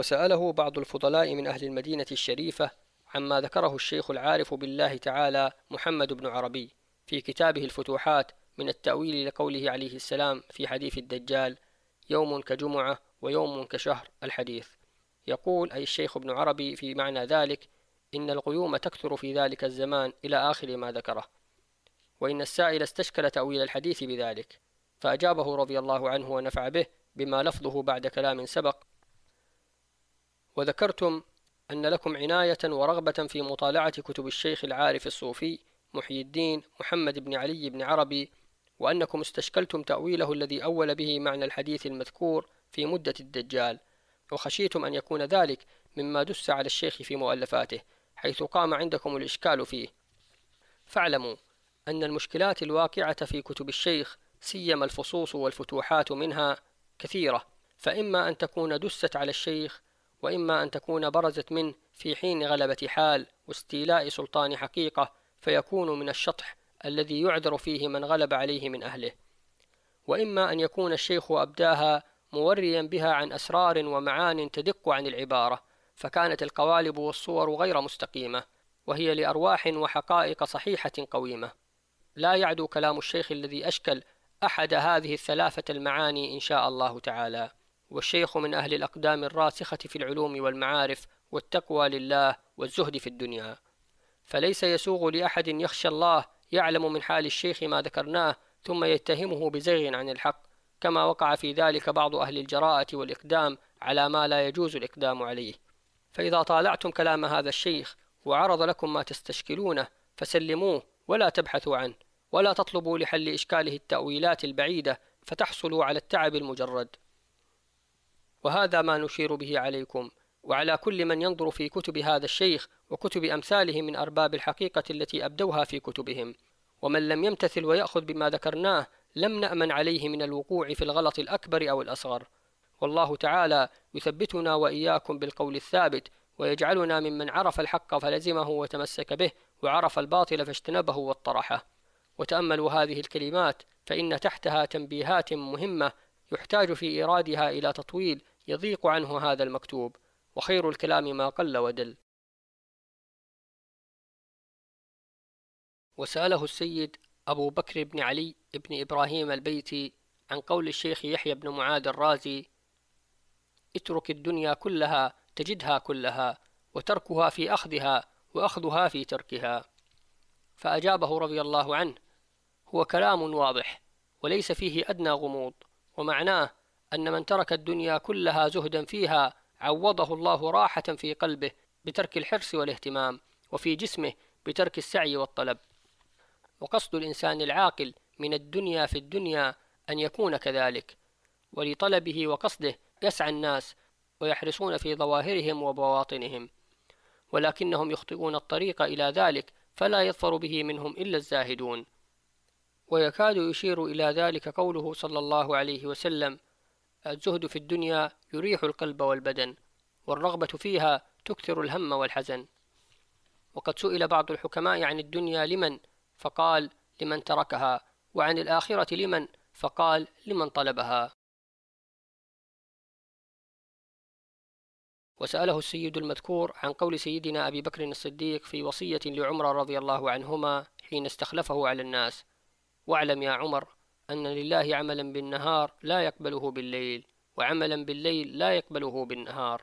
وسأله بعض الفضلاء من أهل المدينة الشريفة عما ذكره الشيخ العارف بالله تعالى محمد بن عربي في كتابه الفتوحات من التأويل لقوله عليه السلام في حديث الدجال يوم كجمعة ويوم كشهر الحديث. يقول أي الشيخ ابن عربي في معنى ذلك إن الغيوم تكثر في ذلك الزمان إلى آخر ما ذكره وإن السائل استشكل تأويل الحديث بذلك فأجابه رضي الله عنه ونفع به بما لفظه بعد كلام سبق وذكرتم أن لكم عناية ورغبة في مطالعة كتب الشيخ العارف الصوفي محيي الدين محمد بن علي بن عربي وأنكم استشكلتم تأويله الذي أول به معنى الحديث المذكور في مدة الدجال وخشيتم أن يكون ذلك مما دس على الشيخ في مؤلفاته حيث قام عندكم الإشكال فيه. فاعلموا أن المشكلات الواقعة في كتب الشيخ سيما الفصوص والفتوحات منها كثيرة فإما أن تكون دست على الشيخ وإما أن تكون برزت منه في حين غلبة حال واستيلاء سلطان حقيقة فيكون من الشطح الذي يعذر فيه من غلب عليه من أهله. وإما أن يكون الشيخ أبداها موريا بها عن أسرار ومعان تدق عن العبارة فكانت القوالب والصور غير مستقيمة وهي لأرواح وحقائق صحيحة قويمة. لا يعدو كلام الشيخ الذي أشكل أحد هذه الثلاثة المعاني إن شاء الله تعالى. والشيخ من أهل الأقدام الراسخة في العلوم والمعارف والتقوى لله والزهد في الدنيا. فليس يسوغ لأحد يخشى الله يعلم من حال الشيخ ما ذكرناه ثم يتهمه بزيغ عن الحق كما وقع في ذلك بعض أهل الجراءة والإقدام على ما لا يجوز الإقدام عليه. فإذا طالعتم كلام هذا الشيخ وعرض لكم ما تستشكلونه فسلموه ولا تبحثوا عنه ولا تطلبوا لحل إشكاله التأويلات البعيدة فتحصلوا على التعب المجرد. وهذا ما نشير به عليكم. وعلى كل من ينظر في كتب هذا الشيخ وكتب أمثاله من أرباب الحقيقة التي أبدوها في كتبهم. ومن لم يمتثل ويأخذ بما ذكرناه لم نأمن عليه من الوقوع في الغلط الأكبر أو الأصغر. والله تعالى يثبتنا وإياكم بالقول الثابت ويجعلنا ممن عرف الحق فلزمه وتمسك به وعرف الباطل فاجتنبه واطرحه. وتأملوا هذه الكلمات فإن تحتها تنبيهات مهمة يحتاج في إيرادها إلى تطويل يضيق عنه هذا المكتوب وخير الكلام ما قل ودل. وسأله السيد أبو بكر بن علي بن إبراهيم البيتي عن قول الشيخ يحيى بن معاذ الرازي اترك الدنيا كلها تجدها كلها وتركها في أخذها وأخذها في تركها. فأجابه رضي الله عنه هو كلام واضح وليس فيه أدنى غموض ومعناه أن من ترك الدنيا كلها زهدا فيها عوضه الله راحة في قلبه بترك الحرص والاهتمام وفي جسمه بترك السعي والطلب. وقصد الإنسان العاقل من الدنيا في الدنيا أن يكون كذلك ولطلبه وقصده يسعى الناس ويحرصون في ظواهرهم وبواطنهم ولكنهم يخطئون الطريق إلى ذلك فلا يظفر به منهم إلا الزاهدون. ويكاد يشير إلى ذلك قوله صلى الله عليه وسلم الزهد في الدنيا يريح القلب والبدن والرغبة فيها تكثر الهم والحزن. وقد سئل بعض الحكماء عن الدنيا لمن؟ فقال لمن تركها. وعن الآخرة لمن؟ فقال لمن طلبها. وسأله السيد المذكور عن قول سيدنا أبي بكر الصديق في وصية لعمر رضي الله عنهما حين استخلفه على الناس واعلم يا عمر أن لله عملا بالنهار لا يقبله بالليل وعملا بالليل لا يقبله بالنهار.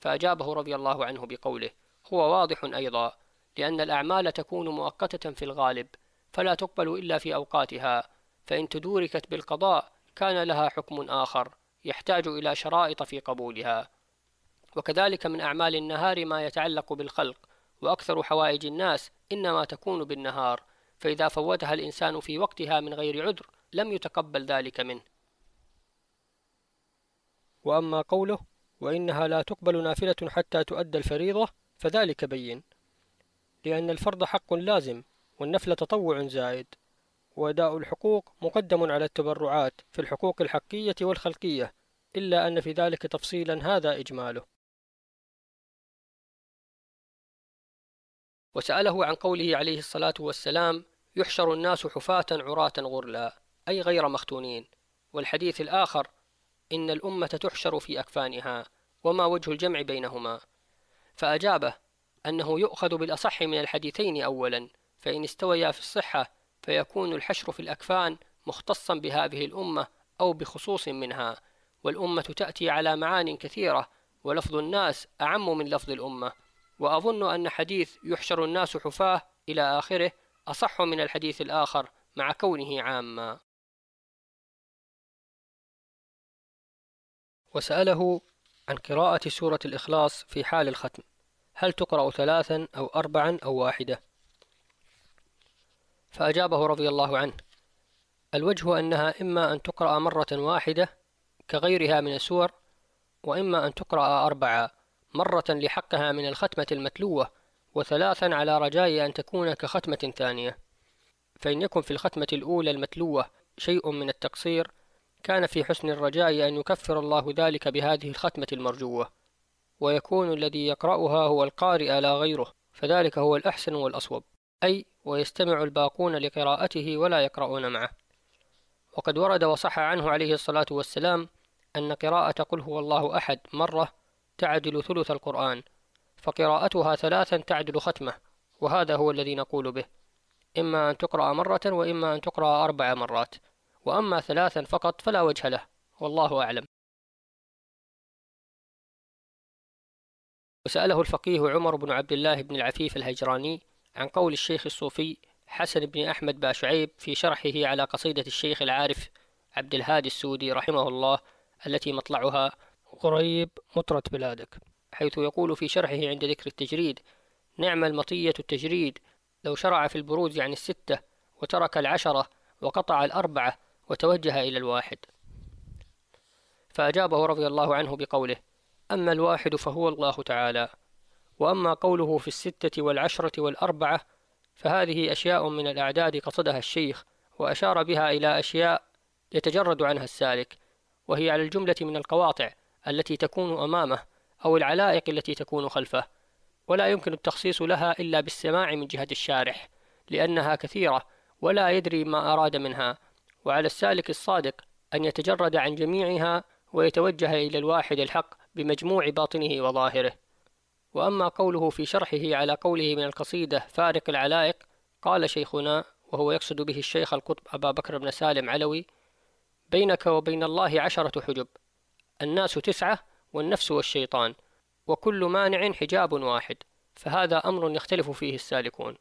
فأجابه رضي الله عنه بقوله هو واضح أيضا لأن الأعمال تكون مؤقتة في الغالب فلا تقبل إلا في أوقاتها فإن تدوركت بالقضاء كان لها حكم آخر يحتاج إلى شرائط في قبولها. وكذلك من أعمال النهار ما يتعلق بالخلق وأكثر حوائج الناس إنما تكون بالنهار فإذا فوتها الإنسان في وقتها من غير عذر لم يتقبل ذلك منه. وأما قوله وإنها لا تقبل نافلة حتى تؤدى الفريضة فذلك بين لأن الفرض حق لازم والنفل تطوع زائد وأداء الحقوق مقدم على التبرعات في الحقوق الحقية والخلقية إلا أن في ذلك تفصيلا هذا إجماله. وسأله عن قوله عليه الصلاة والسلام يحشر الناس حفاة عراة غرلا أي غير مختونين والحديث الآخر إن الأمة تحشر في أكفانها وما وجه الجمع بينهما. فأجابه أنه يؤخذ بالأصح من الحديثين أولا فإن استويا في الصحة فيكون الحشر في الأكفان مختصا بهذه الأمة أو بخصوص منها والأمة تأتي على معان كثيرة ولفظ الناس أعم من لفظ الأمة. وأظن أن حديث يحشر الناس حفاة إلى آخره أصح من الحديث الآخر مع كونه عاما. وسأله عن قراءة سورة الإخلاص في حال الختم هل تقرأ ثلاثا أو أربعا أو واحدة؟ فأجابه رضي الله عنه الوجه أنها إما أن تقرأ مرة واحدة كغيرها من السور وإما أن تقرأ أربعة مرة لحقها من الختمة المتلوة وثلاثا على رجاء أن تكون كختمة ثانية. فإن يكن في الختمة الأولى المتلوة شيء من التقصير كان في حسن الرجاء أن يكفر الله ذلك بهذه الختمة المرجوة ويكون الذي يقرأها هو القارئ لا غيره فذلك هو الأحسن والأصوب أي ويستمع الباقون لقراءته ولا يقرؤون معه. وقد ورد وصح عنه عليه الصلاة والسلام أن قراءة قل هو الله أحد مرة تعدل ثلث القرآن فقراءتها ثلاثا تعدل ختمة وهذا هو الذي نقول به إما أن تقرأ مرة وإما أن تقرأ أربع مرات. وأما ثلاثا فقط فلا وجه له والله أعلم. وسأله الفقيه عمر بن عبد الله بن العفيف الهجراني عن قول الشيخ الصوفي حسن بن أحمد باشعيب في شرحه على قصيدة الشيخ العارف عبد الهادي السودي رحمه الله التي مطلعها قريب مطرة بلادك حيث يقول في شرحه عند ذكر التجريد نعم المطية التجريد لو شرع في البروز عن الستة وترك العشرة وقطع الأربعة وتوجه إلى الواحد. فأجابه رضي الله عنه بقوله أما الواحد فهو الله تعالى. وأما قوله في الستة والعشرة والأربعة فهذه أشياء من الأعداد قصدها الشيخ وأشار بها إلى أشياء يتجرد عنها السالك وهي على الجملة من القواطع التي تكون أمامه أو العلائق التي تكون خلفه. ولا يمكن التخصيص لها إلا بالسماع من جهة الشارح لأنها كثيرة ولا يدري ما أراد منها. وعلى السالك الصادق أن يتجرد عن جميعها ويتوجه إلى الواحد الحق بمجموع باطنه وظاهره. وأما قوله في شرحه على قوله من القصيدة فارق العلائق قال شيخنا وهو يقصد به الشيخ القطب أبا بكر بن سالم علوي بينك وبين الله عشرة حجب الناس تسعة والنفس والشيطان وكل مانع حجاب واحد فهذا أمر يختلف فيه السالكون.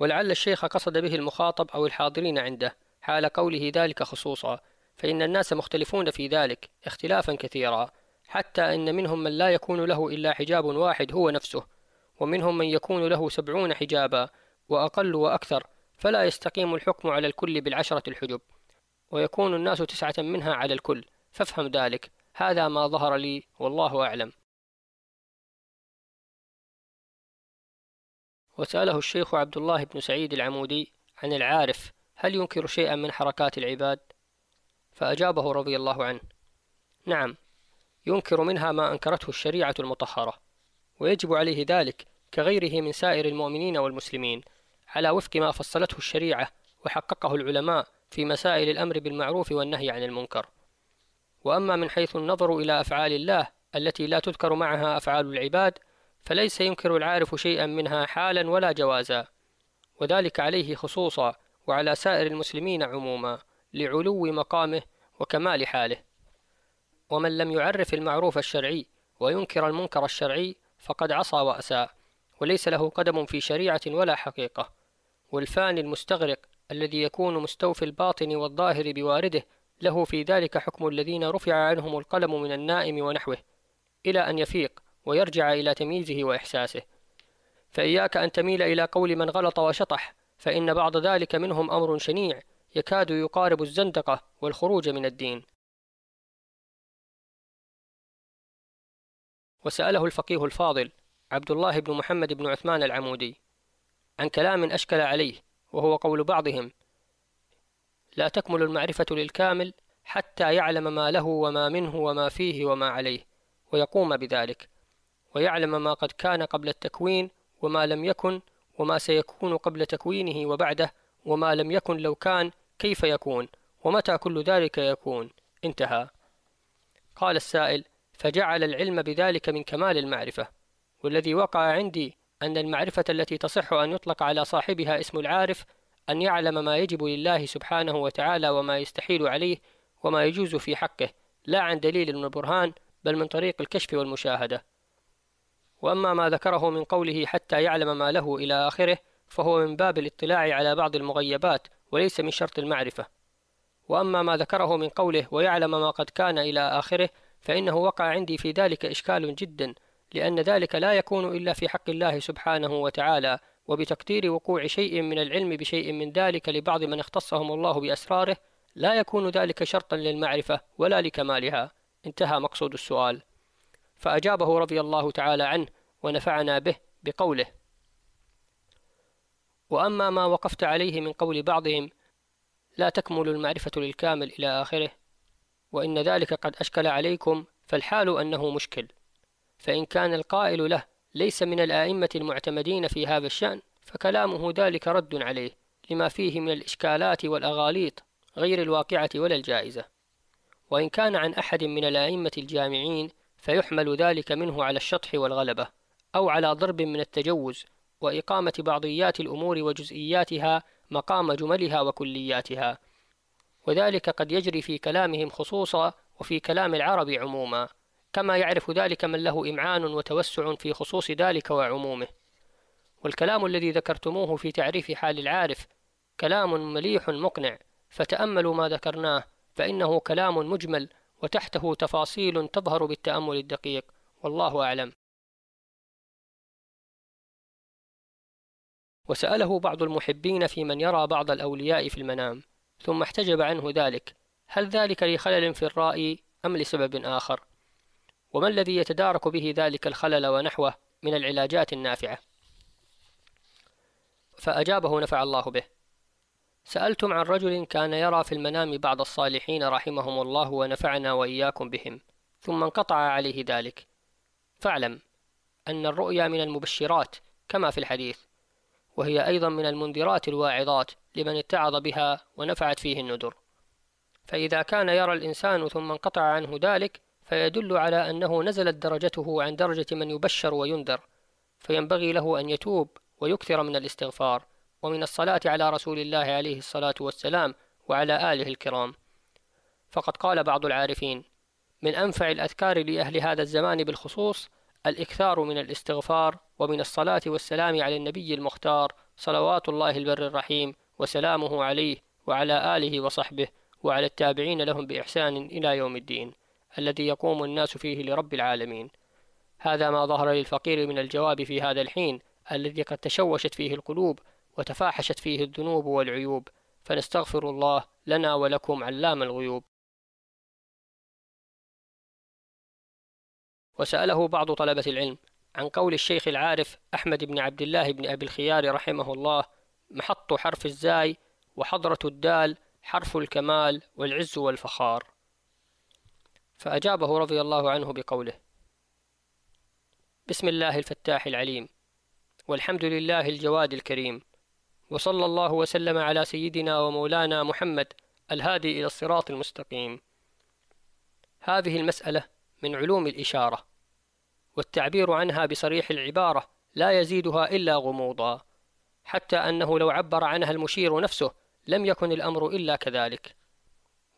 ولعل الشيخ قصد به المخاطب أو الحاضرين عنده حال قوله ذلك خصوصا فإن الناس مختلفون في ذلك اختلافا كثيرا حتى إن منهم من لا يكون له إلا حجاب واحد هو نفسه ومنهم من يكون له سبعون حجابا وأقل وأكثر فلا يستقيم الحكم على الكل بالعشرة الحجب ويكون الناس تسعة منها على الكل فافهم ذلك هذا ما ظهر لي والله أعلم. وسأله الشيخ عبد الله بن سعيد العمودي عن العارف هل ينكر شيئا من حركات العباد؟ فأجابه رضي الله عنه نعم ينكر منها ما أنكرته الشريعة المطهرة ويجب عليه ذلك كغيره من سائر المؤمنين والمسلمين على وفق ما فصلته الشريعة وحققه العلماء في مسائل الأمر بالمعروف والنهي عن المنكر. وأما من حيث النظر إلى أفعال الله التي لا تذكر معها أفعال العباد فليس ينكر العارف شيئا منها حالا ولا جوازا. وذلك عليه خصوصا وعلى سائر المسلمين عموما لعلو مقامه وكمال حاله. ومن لم يعرف المعروف الشرعي وينكر المنكر الشرعي فقد عصى وأساء وليس له قدم في شريعة ولا حقيقة. والفاني المستغرق الذي يكون مستوفي الباطن والظاهر بوارده له في ذلك حكم الذين رفع عنهم القلم من النائم ونحوه إلى أن يفيق ويرجع إلى تمييزه وإحساسه. فإياك أن تميل إلى قول من غلط وشطح فإن بعض ذلك منهم أمر شنيع يكاد يقارب الزندقة والخروج من الدين. وسأله الفقيه الفاضل عبد الله بن محمد بن عثمان العمودي عن كلام أشكل عليه وهو قول بعضهم لا تكمل المعرفة للكامل حتى يعلم ما له وما منه وما فيه وما عليه ويقوم بذلك. ويعلم ما قد كان قبل التكوين وما لم يكن وما سيكون قبل تكوينه وبعده وما لم يكن لو كان كيف يكون ومتى كل ذلك يكون. انتهى. قال السائل فجعل العلم بذلك من كمال المعرفة والذي وقع عندي أن المعرفة التي تصح أن يطلق على صاحبها اسم العارف أن يعلم ما يجب لله سبحانه وتعالى وما يستحيل عليه وما يجوز في حقه لا عن دليل من البرهان بل من طريق الكشف والمشاهدة. وأما ما ذكره من قوله حتى يعلم ما له إلى آخره فهو من باب الاطلاع على بعض المغيبات وليس من شرط المعرفة. وأما ما ذكره من قوله ويعلم ما قد كان إلى آخره فإنه وقع عندي في ذلك إشكال جدا لأن ذلك لا يكون إلا في حق الله سبحانه وتعالى وبتقدير وقوع شيء من العلم بشيء من ذلك لبعض من اختصهم الله بأسراره لا يكون ذلك شرطا للمعرفة ولا لكمالها. انتهى مقصود السؤال. فأجابه رضي الله تعالى عنه ونفعنا به بقوله. وأما ما وقفت عليه من قول بعضهم لا تكمل المعرفة للكامل إلى آخره وإن ذلك قد أشكل عليكم فالحال أنه مشكل. فإن كان القائل له ليس من الآئمة المعتمدين في هذا الشأن فكلامه ذلك رد عليه لما فيه من الإشكالات والأغاليط غير الواقعة ولا الجائزة. وإن كان عن أحد من الآئمة الجامعين فيحمل ذلك منه على الشطح والغلبة أو على ضرب من التجوز وإقامة بعضيات الأمور وجزئياتها مقام جملها وكلياتها. وذلك قد يجري في كلامهم خصوصا وفي كلام العرب عموما كما يعرف ذلك من له إمعان وتوسع في خصوص ذلك وعمومه. والكلام الذي ذكرتموه في تعريف حال العارف كلام مليح مقنع فتأملوا ما ذكرناه فإنه كلام مجمل وتحته تفاصيل تظهر بالتأمل الدقيق والله أعلم. وسأله بعض المحبين في من يرى بعض الأولياء في المنام ثم احتجب عنه ذلك هل ذلك لخلل في الرأي أم لسبب آخر؟ وما الذي يتدارك به ذلك الخلل ونحوه من العلاجات النافعة؟ فأجابه نفع الله به. سألتم عن رجل كان يرى في المنام بعض الصالحين رحمهم الله ونفعنا وإياكم بهم ثم انقطع عليه ذلك. فاعلم أن الرؤيا من المبشرات كما في الحديث وهي أيضا من المنذرات الواعظات لمن اتعظ بها ونفعت فيه النذر. فإذا كان يرى الإنسان ثم انقطع عنه ذلك فيدل على أنه نزلت درجته عن درجة من يبشر وينذر فينبغي له أن يتوب ويكثر من الاستغفار. ومن الصلاة على رسول الله عليه الصلاة والسلام وعلى آله الكرام. فقد قال بعض العارفين من أنفع الأذكار لأهل هذا الزمان بالخصوص الإكثار من الاستغفار ومن الصلاة والسلام على النبي المختار صلوات الله البر الرحيم وسلامه عليه وعلى آله وصحبه وعلى التابعين لهم بإحسان إلى يوم الدين الذي يقوم الناس فيه لرب العالمين. هذا ما ظهر للفقير من الجواب في هذا الحين الذي قد تشوشت فيه القلوب وتفاحشت فيه الذنوب والعيوب فنستغفر الله لنا ولكم علام الغيوب. وسأله بعض طلبة العلم عن قول الشيخ العارف أحمد بن عبد الله بن أبي الخيار رحمه الله محط حرف الزاي وحضرة الدال حرف الكمال والعز والفخار فأجابه رضي الله عنه بقوله بسم الله الفتاح العليم والحمد لله الجواد الكريم وصلى الله وسلم على سيدنا ومولانا محمد الهادي إلى الصراط المستقيم. هذه المسألة من علوم الإشارة والتعبير عنها بصريح العبارة لا يزيدها إلا غموضا حتى أنه لو عبر عنها المشير نفسه لم يكن الأمر إلا كذلك.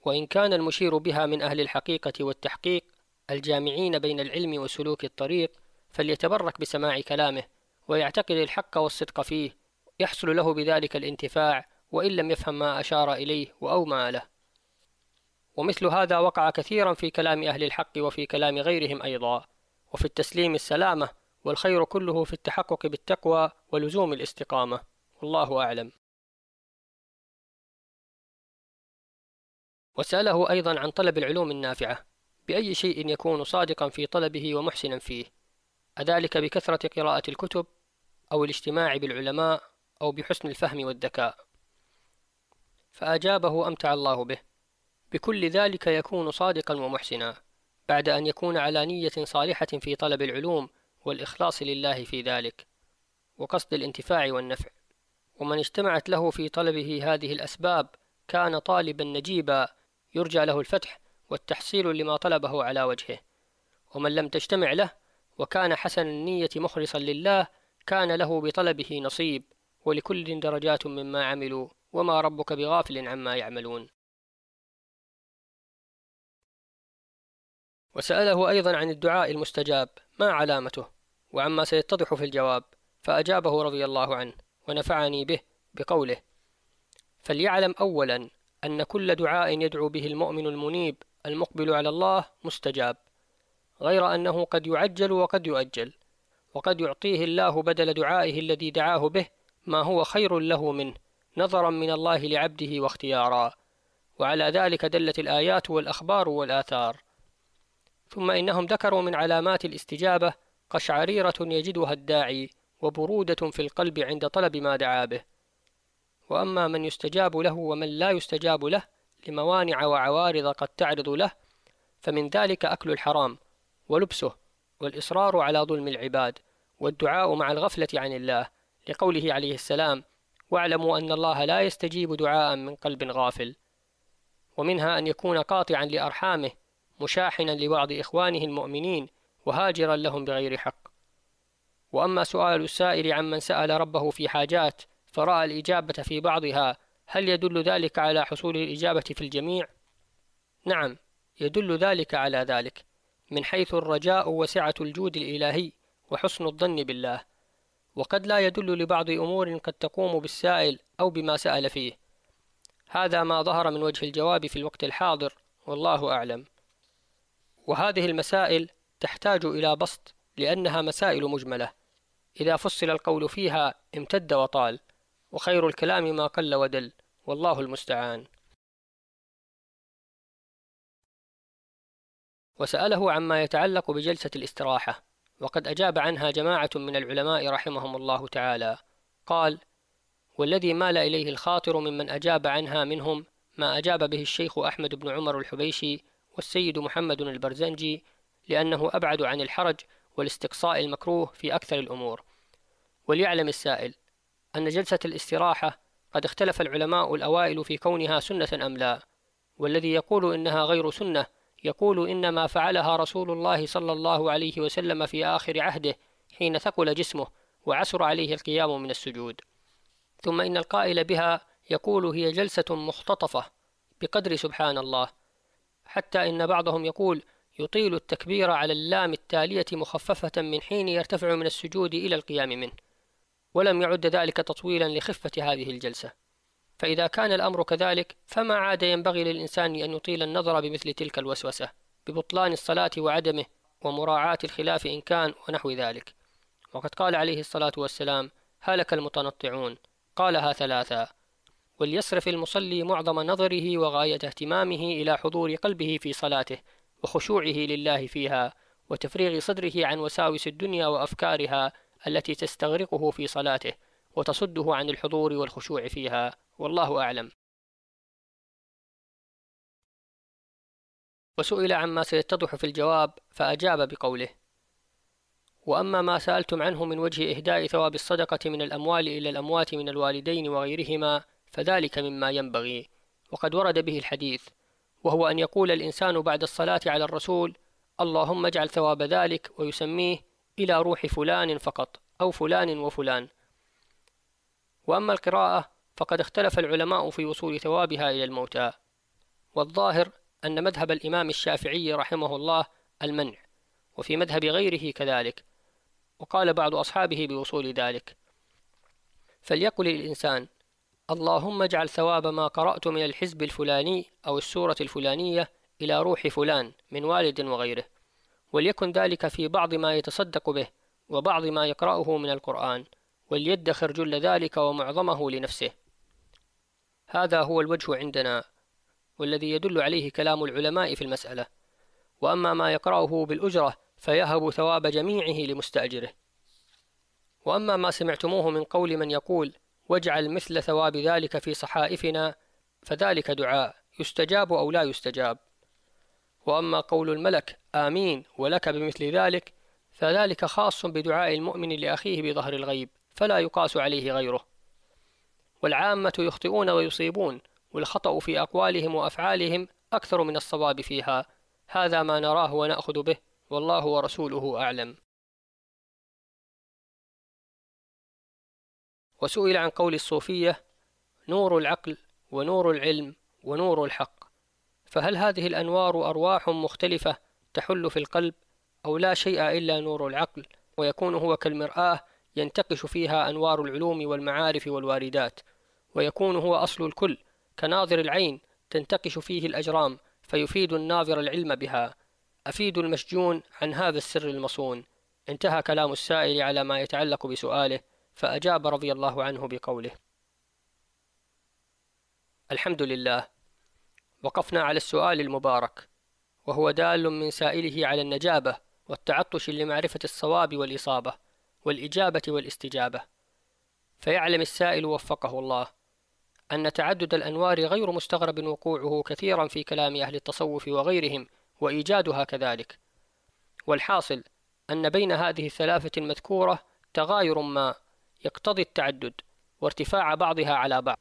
وإن كان المشير بها من أهل الحقيقة والتحقيق الجامعين بين العلم وسلوك الطريق فليتبرك بسماع كلامه ويعتقد الحق والصدق فيه يحصل له بذلك الانتفاع وإن لم يفهم ما أشار إليه وأومى له. ومثل هذا وقع كثيرا في كلام أهل الحق وفي كلام غيرهم أيضا وفي التسليم السلامة والخير كله في التحقق بالتقوى ولزوم الاستقامة. والله أعلم. وسأله أيضا عن طلب العلوم النافعة بأي شيء يكون صادقا في طلبه ومحسنا فيه؟ أذلك بكثرة قراءة الكتب أو الاجتماع بالعلماء أو بحسن الفهم والذكاء. فأجابه أمتع الله به. بكل ذلك يكون صادقا ومحسنا بعد أن يكون على نية صالحة في طلب العلوم والإخلاص لله في ذلك وقصد الانتفاع والنفع. ومن اجتمعت له في طلبه هذه الأسباب كان طالبا نجيبا يرجى له الفتح والتحصيل لما طلبه على وجهه. ومن لم تجتمع له وكان حسن النية مخلصا لله كان له بطلبه نصيب. ولكل درجات مما عملوا وما ربك بغافل عما يعملون. وسأله أيضا عن الدعاء المستجاب ما علامته؟ وعما سيتضح في الجواب فأجابه رضي الله عنه ونفعني به بقوله فليعلم أولا أن كل دعاء يدعو به المؤمن المنيب المقبل على الله مستجاب غير أنه قد يعجل وقد يؤجل وقد يعطيه الله بدل دعائه الذي دعاه به ما هو خير له منه نظرا من الله لعبده واختيارا. وعلى ذلك دلت الآيات والأخبار والآثار. ثم إنهم ذكروا من علامات الاستجابة قشعريرة يجدها الداعي وبرودة في القلب عند طلب ما دعا به. وأما من يستجاب له ومن لا يستجاب له لموانع وعوارض قد تعرض له فمن ذلك أكل الحرام ولبسه والإصرار على ظلم العباد والدعاء مع الغفلة عن الله. لقوله عليه السلام واعلموا أن الله لا يستجيب دعاء من قلب غافل ومنها أن يكون قاطعا لأرحامه مشاحنا لبعض إخوانه المؤمنين وهاجرا لهم بغير حق وأما سؤال السائل عمن سأل ربه في حاجات فرأى الإجابة في بعضها هل يدل ذلك على حصول الإجابة في الجميع؟ نعم يدل ذلك على ذلك من حيث الرجاء وسعة الجود الإلهي وحسن الظن بالله وقد لا يدل لبعض أمور قد تقوم بالسائل أو بما سأل فيه. هذا ما ظهر من وجه الجواب في الوقت الحاضر والله أعلم. وهذه المسائل تحتاج إلى بسط لأنها مسائل مجملة. إذا فصل القول فيها امتد وطال. وخير الكلام ما قل ودل والله المستعان. وسأله عما يتعلق بجلسة الاستراحة. وقد أجاب عنها جماعة من العلماء رحمهم الله تعالى. قال والذي مال إليه الخاطر ممن أجاب عنها منهم ما أجاب به الشيخ أحمد بن عمر الحبيشي والسيد محمد البرزنجي لأنه أبعد عن الحرج والاستقصاء المكروه في أكثر الأمور. وليعلم السائل أن جلسة الاستراحة قد اختلف العلماء الأوائل في كونها سنة أم لا والذي يقول إنها غير سنة يقول إنما فعلها رسول الله صلى الله عليه وسلم في آخر عهده حين ثقل جسمه وعسر عليه القيام من السجود. ثم إن القائل بها يقول هي جلسة مختطفة بقدر سبحان الله. حتى إن بعضهم يقول يطيل التكبير على اللام التالية مخففة من حين يرتفع من السجود إلى القيام منه ولم يعد ذلك تطويلا لخفة هذه الجلسة. فإذا كان الأمر كذلك فما عاد ينبغي للإنسان أن يطيل النظر بمثل تلك الوسوسة ببطلان الصلاة وعدمه ومراعاة الخلاف إن كان ونحو ذلك. وقد قال عليه الصلاة والسلام هلك المتنطعون قالها ثلاثا وليصرف المصلي معظم نظره وغاية اهتمامه إلى حضور قلبه في صلاته وخشوعه لله فيها وتفريغ صدره عن وساوس الدنيا وأفكارها التي تستغرقه في صلاته وتصده عن الحضور والخشوع فيها والله أعلم. وسئل عما سيتضح في الجواب فأجاب بقوله وأما ما سألتم عنه من وجه إهداء ثواب الصدقة من الأموال إلى الأموات من الوالدين وغيرهما فذلك مما ينبغي. وقد ورد به الحديث وهو أن يقول الإنسان بعد الصلاة على الرسول اللهم اجعل ثواب ذلك ويسميه إلى روح فلان فقط أو فلان وفلان. وأما القراءة فقد اختلف العلماء في وصول ثوابها إلى الموتى. والظاهر أن مذهب الإمام الشافعي رحمه الله المنع وفي مذهب غيره كذلك وقال بعض أصحابه بوصول ذلك. فليقل الإنسان اللهم اجعل ثواب ما قرأت من الحزب الفلاني أو السورة الفلانية إلى روح فلان من والد وغيره وليكن ذلك في بعض ما يتصدق به وبعض ما يقرأه من القرآن وليدخر جل ذلك ومعظمه لنفسه. هذا هو الوجه عندنا والذي يدل عليه كلام العلماء في المسألة. وأما ما يقرأه بالأجرة فيهب ثواب جميعه لمستأجره. وأما ما سمعتموه من قول من يقول واجعل مثل ثواب ذلك في صحائفنا فذلك دعاء يستجاب أو لا يستجاب. وأما قول الملك آمين ولك بمثل ذلك فذلك خاص بدعاء المؤمن لأخيه بظهر الغيب فلا يقاس عليه غيره. والعامة يخطئون ويصيبون والخطأ في أقوالهم وأفعالهم أكثر من الصواب فيها. هذا ما نراه ونأخذ به والله ورسوله أعلم. وسئل عن قول الصوفية نور العقل ونور العلم ونور الحق. فهل هذه الأنوار أرواح مختلفة تحل في القلب أو لا شيء إلا نور العقل ويكون هو كالمرآة ينتقش فيها أنوار العلوم والمعارف والواردات ويكون هو أصل الكل كناظر العين تنتقش فيه الأجرام فيفيد الناظر العلم بها. أفيد المشجون عن هذا السر المصون. انتهى كلام السائل على ما يتعلق بسؤاله فأجاب رضي الله عنه بقوله الحمد لله. وقفنا على السؤال المبارك وهو دال من سائله على النجابة والتعطش لمعرفة الصواب والإصابة. والإجابة والاستجابة. فيعلم السائل وفقه الله أن تعدد الأنوار غير مستغرب وقوعه كثيرا في كلام أهل التصوف وغيرهم وإيجادها كذلك. والحاصل أن بين هذه الثلاثة المذكورة تغاير ما يقتضي التعدد وارتفاع بعضها على بعض.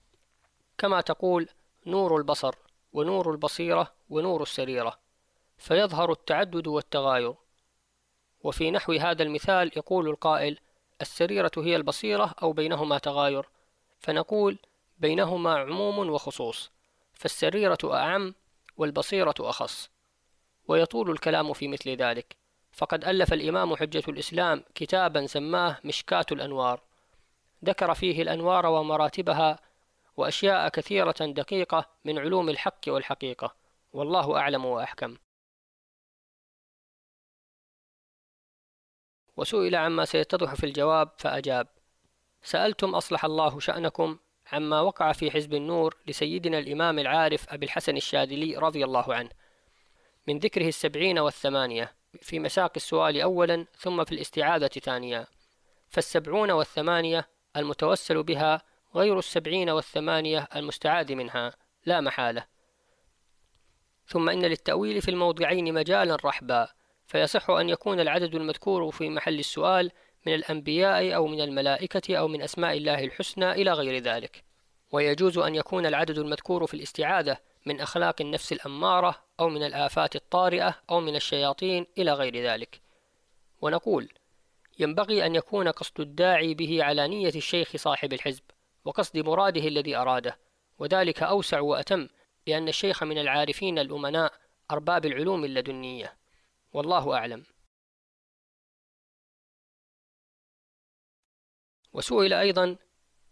كما تقول نور البصر ونور البصيرة ونور السريرة. فيظهر التعدد والتغاير. وفي نحو هذا المثال يقول القائل السريرة هي البصيرة أو بينهما تغاير. فنقول بينهما عموم وخصوص. فالسريرة أعم والبصيرة أخص. ويطول الكلام في مثل ذلك. فقد ألف الإمام حجة الإسلام كتابا سماه مشكاة الأنوار. ذكر فيه الأنوار ومراتبها وأشياء كثيرة دقيقة من علوم الحق والحقيقة. والله أعلم وأحكم. وسئل عما سيتضح في الجواب فأجاب سألتم أصلح الله شأنكم عما وقع في حزب النور لسيدنا الإمام العارف أبي الحسن الشاذلي رضي الله عنه من ذكره السبعين والثمانية في مساق السؤال أولا ثم في الاستعاذة ثانيا فالسبعون والثمانية المتوسل بها غير السبعين والثمانية المستعاذ منها لا محالة. ثم إن للتأويل في الموضعين مجالا رحبا فيصح أن يكون العدد المذكور في محل السؤال من الأنبياء أو من الملائكة أو من أسماء الله الحسنى إلى غير ذلك. ويجوز أن يكون العدد المذكور في الاستعاذة من أخلاق النفس الأمارة أو من الآفات الطارئة أو من الشياطين إلى غير ذلك. ونقول ينبغي أن يكون قصد الداعي به على نية الشيخ صاحب الحزب وقصد مراده الذي أراده. وذلك أوسع وأتم لأن الشيخ من العارفين الأمناء أرباب العلوم اللدنية. والله أعلم. وسئل أيضا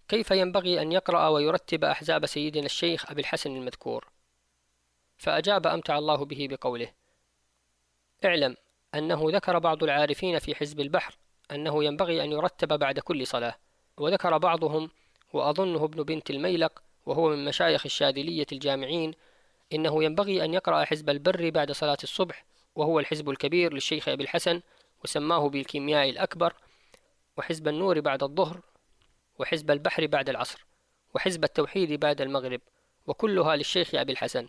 كيف ينبغي أن يقرأ ويرتب أحزاب سيدنا الشيخ أبي الحسن المذكور؟ فأجاب أمتع الله به بقوله. اعلم أنه ذكر بعض العارفين في حزب البحر أنه ينبغي أن يرتب بعد كل صلاة وذكر بعضهم وأظنه ابن بنت الميلق وهو من مشايخ الشاذلية الجامعين إنه ينبغي أن يقرأ حزب البر بعد صلاة الصبح وهو الحزب الكبير للشيخ أبي الحسن وسماه بالكيمياء الأكبر وحزب النور بعد الظهر وحزب البحر بعد العصر وحزب التوحيد بعد المغرب وكلها للشيخ أبي الحسن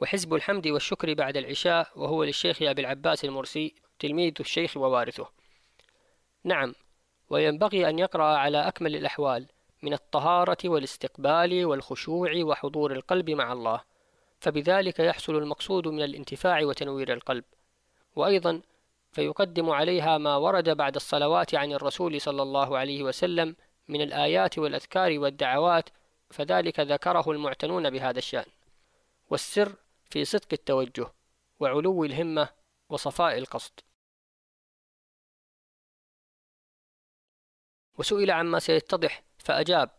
وحزب الحمد والشكر بعد العشاء وهو للشيخ أبي العباس المرسي تلميذ الشيخ ووارثه. نعم وينبغي أن يقرأ على أكمل الأحوال من الطهارة والاستقبال والخشوع وحضور القلب مع الله فبذلك يحصل المقصود من الانتفاع وتنوير القلب. وأيضا فيقدم عليها ما ورد بعد الصلوات عن الرسول صلى الله عليه وسلم من الآيات والأذكار والدعوات فذلك ذكره المعتنون بهذا الشأن. والسر في صدق التوجه وعلو الهمة وصفاء القصد. وسئل عما سيتضح فأجاب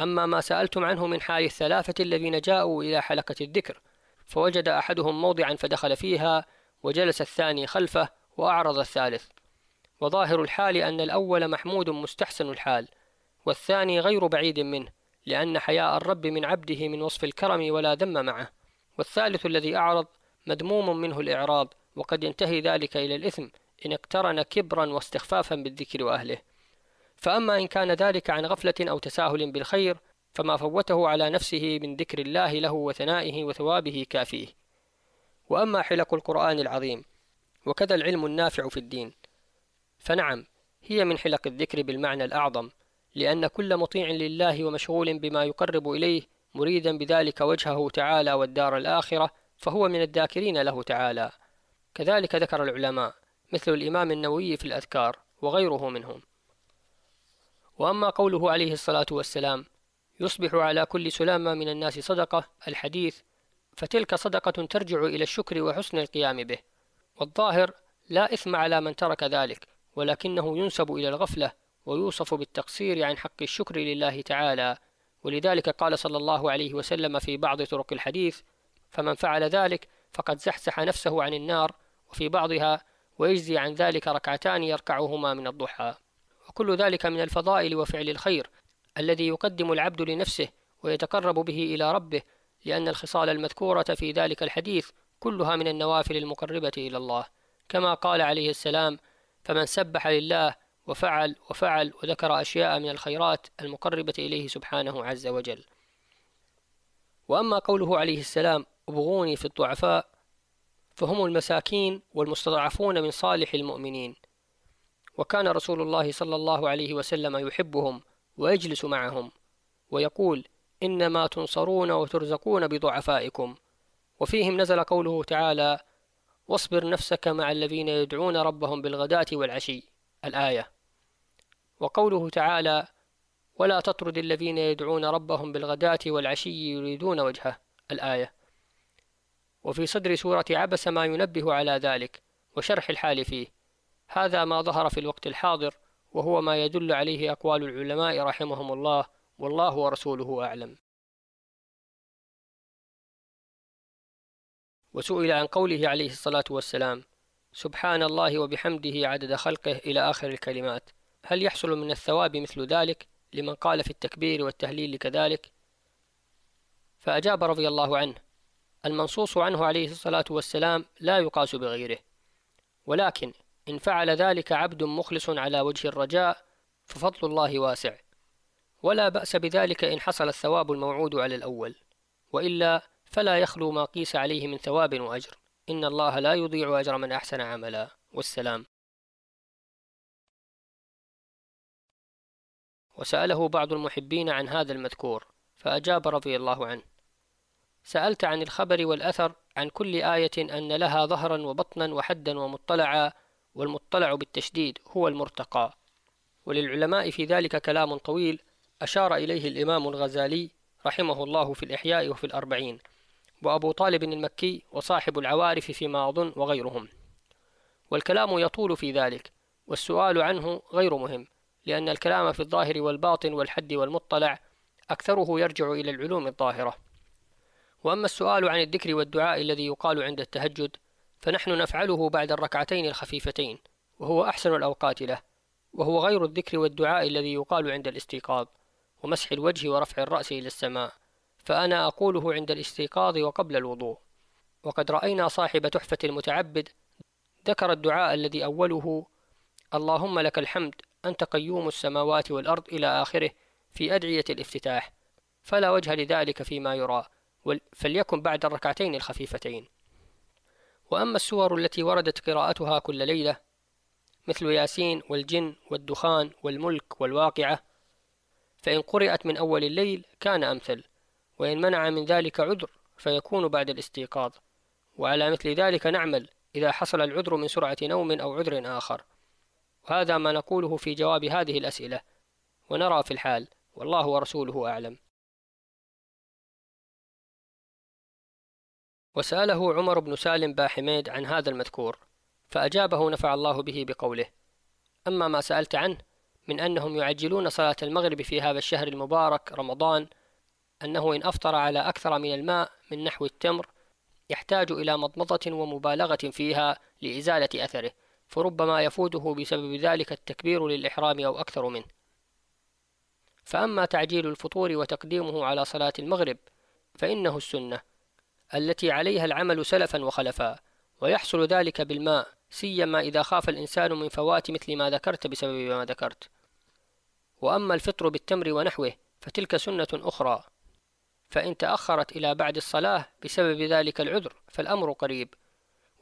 أما ما سألتم عنه من حال الثلاثة الذين جاءوا إلى حلقة الذكر فوجد أحدهم موضعا فدخل فيها وجلس الثاني خلفه وأعرض الثالث. وظاهر الحال أن الأول محمود مستحسن الحال والثاني غير بعيد منه لأن حياء الرب من عبده من وصف الكرم ولا ذم معه. والثالث الذي أعرض مذموم منه الإعراض وقد ينتهي ذلك إلى الإثم إن اقترن كبرا واستخفافا بالذكر وأهله. فأما إن كان ذلك عن غفلة أو تساهل بالخير فما فوته على نفسه من ذكر الله له وثنائه وثوابه كافيه. وأما حلق القرآن العظيم وكذا العلم النافع في الدين فنعم هي من حلق الذكر بالمعنى الأعظم لأن كل مطيع لله ومشغول بما يقرب إليه مريدا بذلك وجهه تعالى والدار الآخرة فهو من الذاكرين له تعالى. كذلك ذكر العلماء مثل الإمام النووي في الأذكار وغيره منهم. وأما قوله عليه الصلاة والسلام يصبح على كل سلامة من الناس صدقة الحديث فتلك صدقة ترجع إلى الشكر وحسن القيام به. والظاهر لا إثم على من ترك ذلك ولكنه ينسب إلى الغفلة ويوصف بالتقصير عن حق الشكر لله تعالى. ولذلك قال صلى الله عليه وسلم في بعض طرق الحديث فمن فعل ذلك فقد زحزح نفسه عن النار وفي بعضها ويجزي عن ذلك ركعتان يركعهما من الضحى. وكل ذلك من الفضائل وفعل الخير الذي يقدم العبد لنفسه ويتقرب به إلى ربه لأن الخصال المذكورة في ذلك الحديث كلها من النوافل المقربة إلى الله. كما قال عليه السلام فمن سبح لله وفعل وفعل وذكر أشياء من الخيرات المقربة إليه سبحانه عز وجل. وأما قوله عليه السلام ابغوني في الضعفاء فهم المساكين والمستضعفون من صالح المؤمنين. وكان رسول الله صلى الله عليه وسلم يحبهم ويجلس معهم ويقول إنما تنصرون وترزقون بضعفائكم. وفيهم نزل قوله تعالى واصبر نفسك مع الذين يدعون ربهم بالغداة والعشي الآية. وقوله تعالى ولا تطرد الذين يدعون ربهم بالغداة والعشي يريدون وجهه الآية. وفي صدر سورة عبس ما ينبه على ذلك وشرح الحال فيه. هذا ما ظهر في الوقت الحاضر وهو ما يدل عليه أقوال العلماء رحمهم الله والله ورسوله أعلم. وسئل عن قوله عليه الصلاة والسلام سبحان الله وبحمده عدد خلقه إلى آخر الكلمات هل يحصل من الثواب مثل ذلك لمن قال في التكبير والتهليل كذلك؟ فأجاب رضي الله عنه المنصوص عنه عليه الصلاة والسلام لا يقاس بغيره ولكن إن فعل ذلك عبد مخلص على وجه الرجاء ففضل الله واسع. ولا بأس بذلك إن حصل الثواب الموعود على الأول وإلا فلا يخلو ما قيس عليه من ثواب وأجر. إن الله لا يضيع أجر من أحسن عملا. والسلام. وسأله بعض المحبين عن هذا المذكور فأجاب رضي الله عنه. سألت عن الخبر والأثر عن كل آية أن لها ظهرا وبطنا وحدا ومطلعا والمطلع بالتشديد هو المرتقى. وللعلماء في ذلك كلام طويل أشار إليه الإمام الغزالي رحمه الله في الإحياء وفي الأربعين وأبو طالب المكي وصاحب العوارف فيما أظن وغيرهم. والكلام يطول في ذلك والسؤال عنه غير مهم لأن الكلام في الظاهر والباطن والحد والمطلع أكثره يرجع إلى العلوم الظاهرة. وأما السؤال عن الذكر والدعاء الذي يقال عند التهجد فنحن نفعله بعد الركعتين الخفيفتين وهو أحسن الأوقات له وهو غير الذكر والدعاء الذي يقال عند الاستيقاظ. ومسح الوجه ورفع الرأس إلى السماء فأنا أقوله عند الاستيقاظ وقبل الوضوء. وقد رأينا صاحب تحفة المتعبد ذكر الدعاء الذي أوله اللهم لك الحمد أنت قيوم السماوات والأرض إلى آخره في أدعية الافتتاح فلا وجه لذلك فيما يرى فليكن بعد الركعتين الخفيفتين. وأما السور التي وردت قراءتها كل ليلة مثل ياسين والجن والدخان والملك والواقعة فإن قرأت من أول الليل كان أمثل وإن منع من ذلك عذر فيكون بعد الاستيقاظ. وعلى مثل ذلك نعمل إذا حصل العذر من سرعة نوم أو عذر آخر. وهذا ما نقوله في جواب هذه الأسئلة. ونرى في الحال. والله ورسوله أعلم. وسأله عمر بن سالم باحميد عن هذا المذكور فأجابه نفع الله به بقوله. أما ما سألت عنه من أنهم يعجلون صلاة المغرب في هذا الشهر المبارك رمضان أنه إن أفطر على أكثر من الماء من نحو التمر يحتاج إلى مضمضة ومبالغة فيها لإزالة أثره فربما يفوته بسبب ذلك التكبير للإحرام أو أكثر منه. فأما تعجيل الفطور وتقديمه على صلاة المغرب فإنه السنة التي عليها العمل سلفا وخلفا ويحصل ذلك بالماء سيما إذا خاف الإنسان من فوات مثل ما ذكرت بسبب ما ذكرت. وأما الفطر بالتمر ونحوه فتلك سنة أخرى. فإن تأخرت إلى بعد الصلاة بسبب ذلك العذر فالأمر قريب.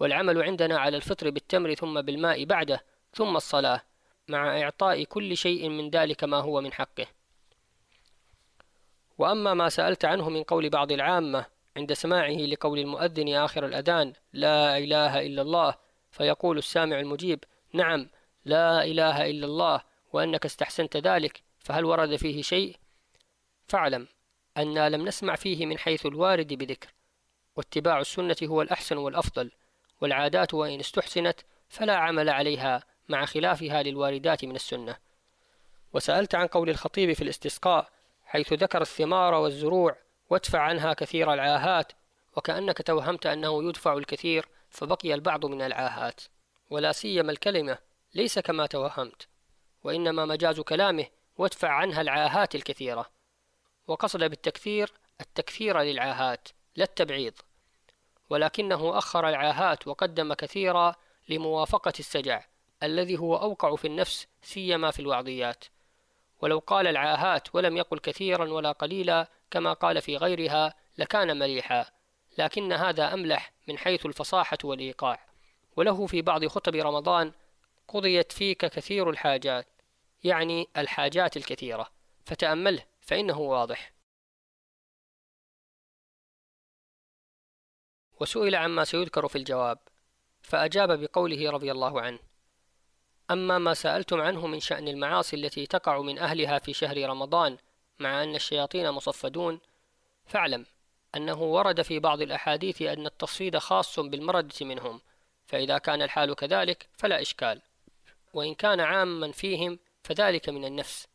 والعمل عندنا على الفطر بالتمر ثم بالماء بعده ثم الصلاة مع إعطاء كل شيء من ذلك ما هو من حقه. وأما ما سألت عنه من قول بعض العامة عند سماعه لقول المؤذن آخر الأذان لا إله إلا الله فيقول السامع المجيب نعم لا إله إلا الله وأنك استحسنت ذلك فهل ورد فيه شيء؟ فاعلم أنا لم نسمع فيه من حيث الوارد بذكر واتباع السنة هو الأحسن والأفضل والعادات وإن استحسنت فلا عمل عليها مع خلافها للواردات من السنة. وسألت عن قول الخطيب في الاستسقاء حيث ذكر الثمار والزروع وادفع عنها كثير العاهات وكأنك توهمت أنه يدفع الكثير فبقي البعض من العاهات ولا سيما الكلمة ليس كما توهمت. وإنما مجاز كلامه وادفع عنها العاهات الكثيرة. وقصد بالتكثير التكثير للعاهات لا التبعيض ولكنه أخر العاهات وقدم كثيرا لموافقة السجع الذي هو أوقع في النفس سيما في الوعظيات. ولو قال العاهات ولم يقل كثيرا ولا قليلا كما قال في غيرها لكان مليحا لكن هذا أملح من حيث الفصاحة والإيقاع. وله في بعض خطب رمضان قضيت فيك كثير الحاجات يعني الحاجات الكثيرة. فتأمله فإنه واضح. وسئل عما سيذكر في الجواب فأجاب بقوله رضي الله عنه أما ما سألتم عنه من شأن المعاصي التي تقع من أهلها في شهر رمضان مع أن الشياطين مصفدون فاعلم أنه ورد في بعض الأحاديث أن التصفيد خاص بالمردة منهم فإذا كان الحال كذلك فلا إشكال. وإن كان عاما فيهم فذلك من النفس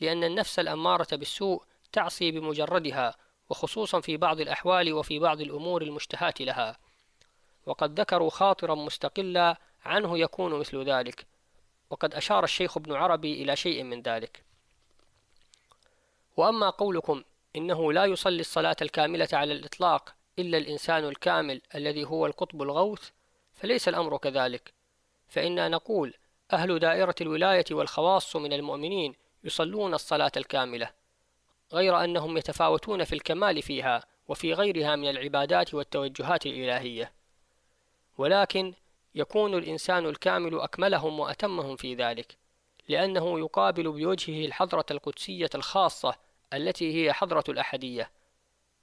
لأن النفس الأمارة بالسوء تعصي بمجردها وخصوصا في بعض الأحوال وفي بعض الأمور المشتهاة لها. وقد ذكروا خاطرا مستقلا عنه يكون مثل ذلك. وقد أشار الشيخ ابن عربي إلى شيء من ذلك. وأما قولكم إنه لا يصلي الصلاة الكاملة على الإطلاق إلا الإنسان الكامل الذي هو القطب الغوث فليس الأمر كذلك. فإنا نقول أهل دائرة الولاية والخواص من المؤمنين يصلون الصلاة الكاملة غير أنهم يتفاوتون في الكمال فيها وفي غيرها من العبادات والتوجهات الإلهية. ولكن يكون الإنسان الكامل أكملهم وأتمهم في ذلك لأنه يقابل بوجهه الحضرة القدسية الخاصة التي هي حضرة الأحدية.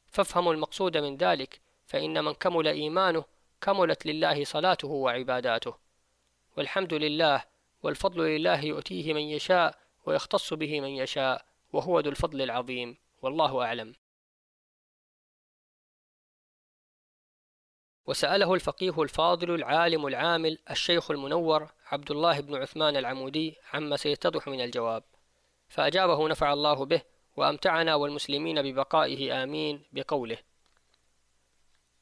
فافهموا المقصود من ذلك فإن من كمل إيمانه كملت لله صلاته وعباداته. والحمد لله والفضل لله يؤتيه من يشاء ويختص به من يشاء وهو ذو الفضل العظيم والله أعلم. وسأله الفقيه الفاضل العالم العامل الشيخ المنور عبد الله بن عثمان العمودي عما سيتضح من الجواب. فأجابه نفع الله به وأمتعنا والمسلمين ببقائه آمين بقوله.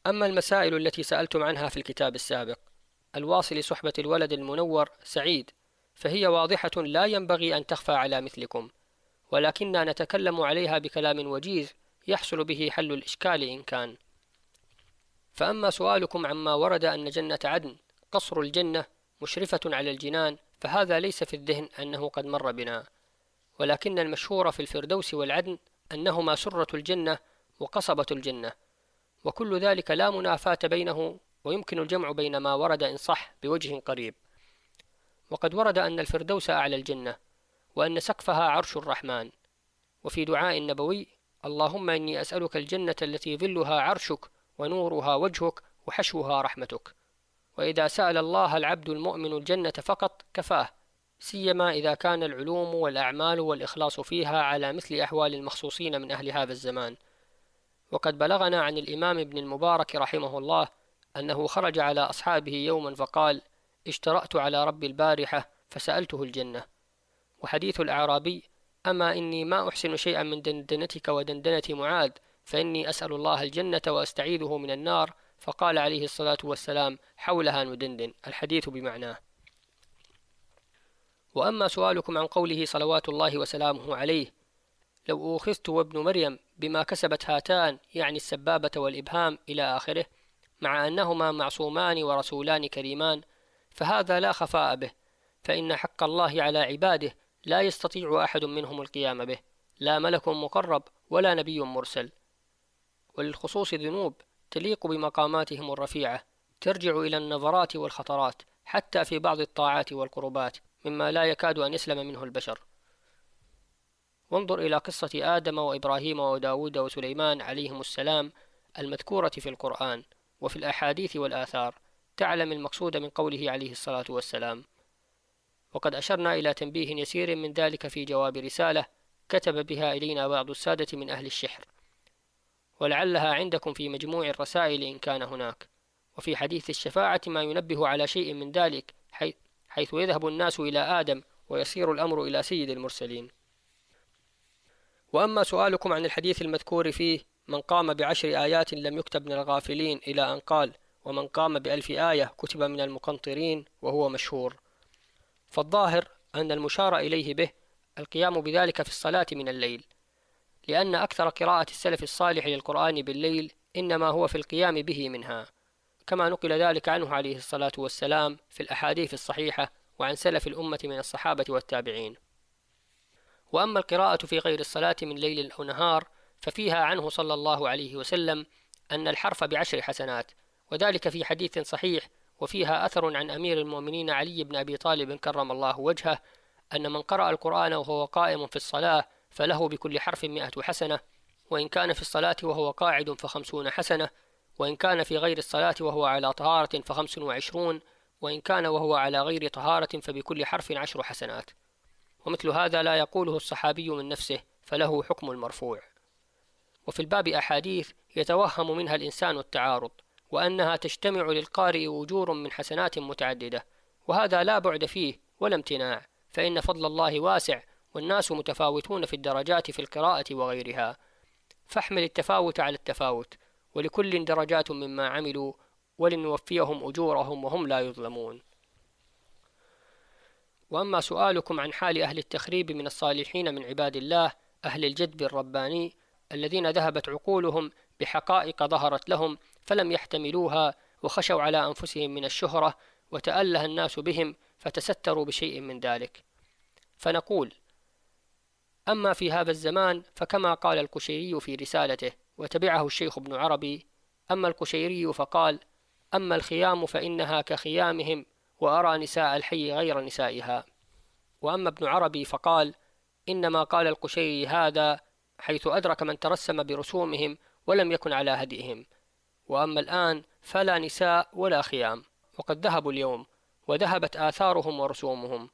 أما المسائل التي سألتم عنها في الكتاب السابق الواصل صحبة الولد المنور سعيد فهي واضحة لا ينبغي أن تخفى على مثلكم ولكننا نتكلم عليها بكلام وجيز يحصل به حل الإشكال إن كان. فأما سؤالكم عما ورد أن جنة عدن قصر الجنة مشرفة على الجنان فهذا ليس في الذهن أنه قد مر بنا ولكن المشهور في الفردوس والعدن أنهما سرة الجنة وقصبة الجنة وكل ذلك لا منافاة بينه ويمكن الجمع بين ما ورد إن صح بوجه قريب. وقد ورد أن الفردوس أعلى الجنة وأن سقفها عرش الرحمن. وفي دعاء النبوي اللهم إني أسألك الجنة التي ظلها عرشك ونورها وجهك وحشوها رحمتك. وإذا سأل الله العبد المؤمن الجنة فقط كفاه سيما إذا كان العلوم والأعمال والإخلاص فيها على مثل أحوال المخصوصين من أهل هذا الزمان. وقد بلغنا عن الإمام ابن المبارك رحمه الله أنه خرج على أصحابه يوما فقال اشترأت على رب البارحة فسألته الجنة. وحديث الأعرابي أما إني ما أحسن شيئا من دندنتك ودندنة معاذ فإني أسأل الله الجنة وأستعيذه من النار. فقال عليه الصلاة والسلام حولها ندندن. الحديث بمعناه. وأما سؤالكم عن قوله صلوات الله وسلامه عليه لو أوخذت وابن مريم بما كسبت هاتان يعني السبابة والإبهام إلى آخره مع أنهما معصومان ورسولان كريمان فهذا لا خفاء به فإن حق الله على عباده لا يستطيع أحد منهم القيام به لا ملك مقرب ولا نبي مرسل. وللخصوص ذنوب تليق بمقاماتهم الرفيعة ترجع إلى النظرات والخطرات حتى في بعض الطاعات والقربات مما لا يكاد أن يسلم منه البشر. وانظر إلى قصة آدم وإبراهيم وداود وسليمان عليهم السلام المذكورة في القرآن وفي الأحاديث والآثار. تعلم المقصود من قوله عليه الصلاة والسلام. وقد أشرنا إلى تنبيه يسير من ذلك في جواب رسالة كتب بها إلينا بعض السادة من أهل الشحر. ولعلها عندكم في مجموع الرسائل إن كان هناك. وفي حديث الشفاعة ما ينبه على شيء من ذلك حيث يذهب الناس إلى آدم ويصير الأمر إلى سيد المرسلين. وأما سؤالكم عن الحديث المذكور فيه من قام بعشر آيات لم يكتب من الغافلين إلى أن قال ومن قام بألف آية كتب من المقنطرين وهو مشهور. فالظاهر أن المشار إليه به القيام بذلك في الصلاة من الليل لأن أكثر قراءة السلف الصالح للقرآن بالليل إنما هو في القيام به منها كما نقل ذلك عنه عليه الصلاة والسلام في الأحاديث الصحيحة وعن سلف الأمة من الصحابة والتابعين. وأما القراءة في غير الصلاة من ليل أو نهار ففيها عنه صلى الله عليه وسلم أن الحرف بعشر حسنات وذلك في حديث صحيح وفيها أثر عن أمير المؤمنين علي بن أبي طالب كرم الله وجهه أن من قرأ القرآن وهو قائم في الصلاة فله بكل حرف مئة حسنة وإن كان في الصلاة وهو قاعد فخمسون حسنة وإن كان في غير الصلاة وهو على طهارة فخمس وعشرون وإن كان وهو على غير طهارة فبكل حرف عشر حسنات. ومثل هذا لا يقوله الصحابي من نفسه فله حكم المرفوع. وفي الباب أحاديث يتوهم منها الإنسان التعارض. وأنها تجتمع للقارئ أجور من حسنات متعددة وهذا لا بعد فيه ولا امتناع فإن فضل الله واسع والناس متفاوتون في الدرجات في القراءة وغيرها. فاحمل التفاوت على التفاوت ولكل درجات مما عملوا ولنوفيهم أجورهم وهم لا يظلمون. وأما سؤالكم عن حال أهل التخريب من الصالحين من عباد الله أهل الجدب الرباني الذين ذهبت عقولهم بحقائق ظهرت لهم فلم يحتملوها وخشوا على أنفسهم من الشهرة وتأله الناس بهم فتستروا بشيء من ذلك. فنقول أما في هذا الزمان فكما قال القشيري في رسالته وتبعه الشيخ ابن عربي أما القشيري فقال أما الخيام فإنها كخيامهم وأرى نساء الحي غير نسائها. وأما ابن عربي فقال إنما قال القشيري هذا حيث أدرك من ترسم برسومهم ولم يكن على هدئهم وأما الآن فلا نساء ولا خيام وقد ذهبوا اليوم وذهبت آثارهم ورسومهم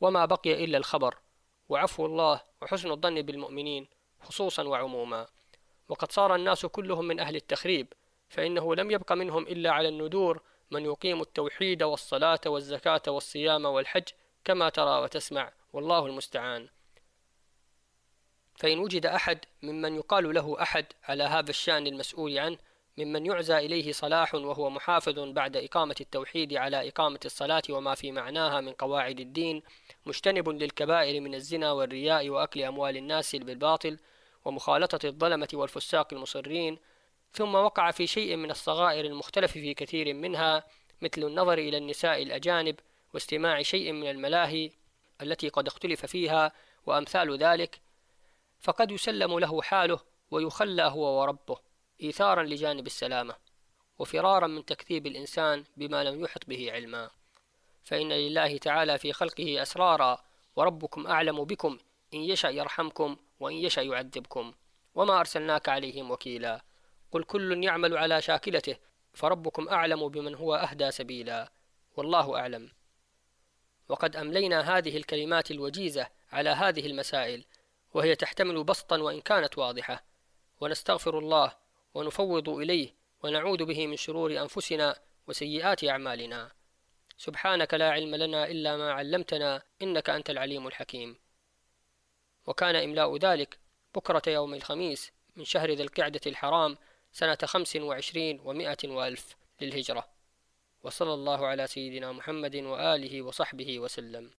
وما بقي إلا الخبر وعفو الله وحسن الظن بالمؤمنين خصوصا وعموما. وقد صار الناس كلهم من أهل التخريب فإنه لم يبق منهم إلا على الندور من يقيم التوحيد والصلاة والزكاة والصيام والحج كما ترى وتسمع والله المستعان. فإن وجد أحد ممن يقال له أحد على هذا الشأن المسؤول عنه ممن يعزى إليه صلاح وهو محافظ بعد إقامة التوحيد على إقامة الصلاة وما في معناها من قواعد الدين مجتنب للكبائر من الزنا والرياء وأكل أموال الناس بالباطل ومخالطة الظلمة والفساق المصرين ثم وقع في شيء من الصغائر المختلف في كثير منها مثل النظر إلى النساء الأجانب واستماع شيء من الملاهي التي قد اختلف فيها وأمثال ذلك فقد يسلم له حاله ويخلى هو وربه. إيثارا لجانب السلامة وفرارا من تكذيب الإنسان بما لم يحط به علما. فإن لله تعالى في خلقه أسرارا وربكم أعلم بكم إن يشأ يرحمكم وإن يشأ يعذبكم. وما أرسلناك عليهم وكيلا قل كل يعمل على شاكلته فربكم أعلم بمن هو أهدى سبيلا. والله أعلم. وقد أملينا هذه الكلمات الوجيزة على هذه المسائل وهي تحتمل بسطا وإن كانت واضحة. ونستغفر الله ونفوض إليه ونعوذ به من شرور أنفسنا وسيئات أعمالنا. سبحانك لا علم لنا إلا ما علمتنا إنك أنت العليم الحكيم. وكان إملاء ذلك بكرة يوم الخميس من شهر ذي القعدة الحرام سنة خمس وعشرين ومائة وألف للهجرة. وصلى الله على سيدنا محمد وآله وصحبه وسلم.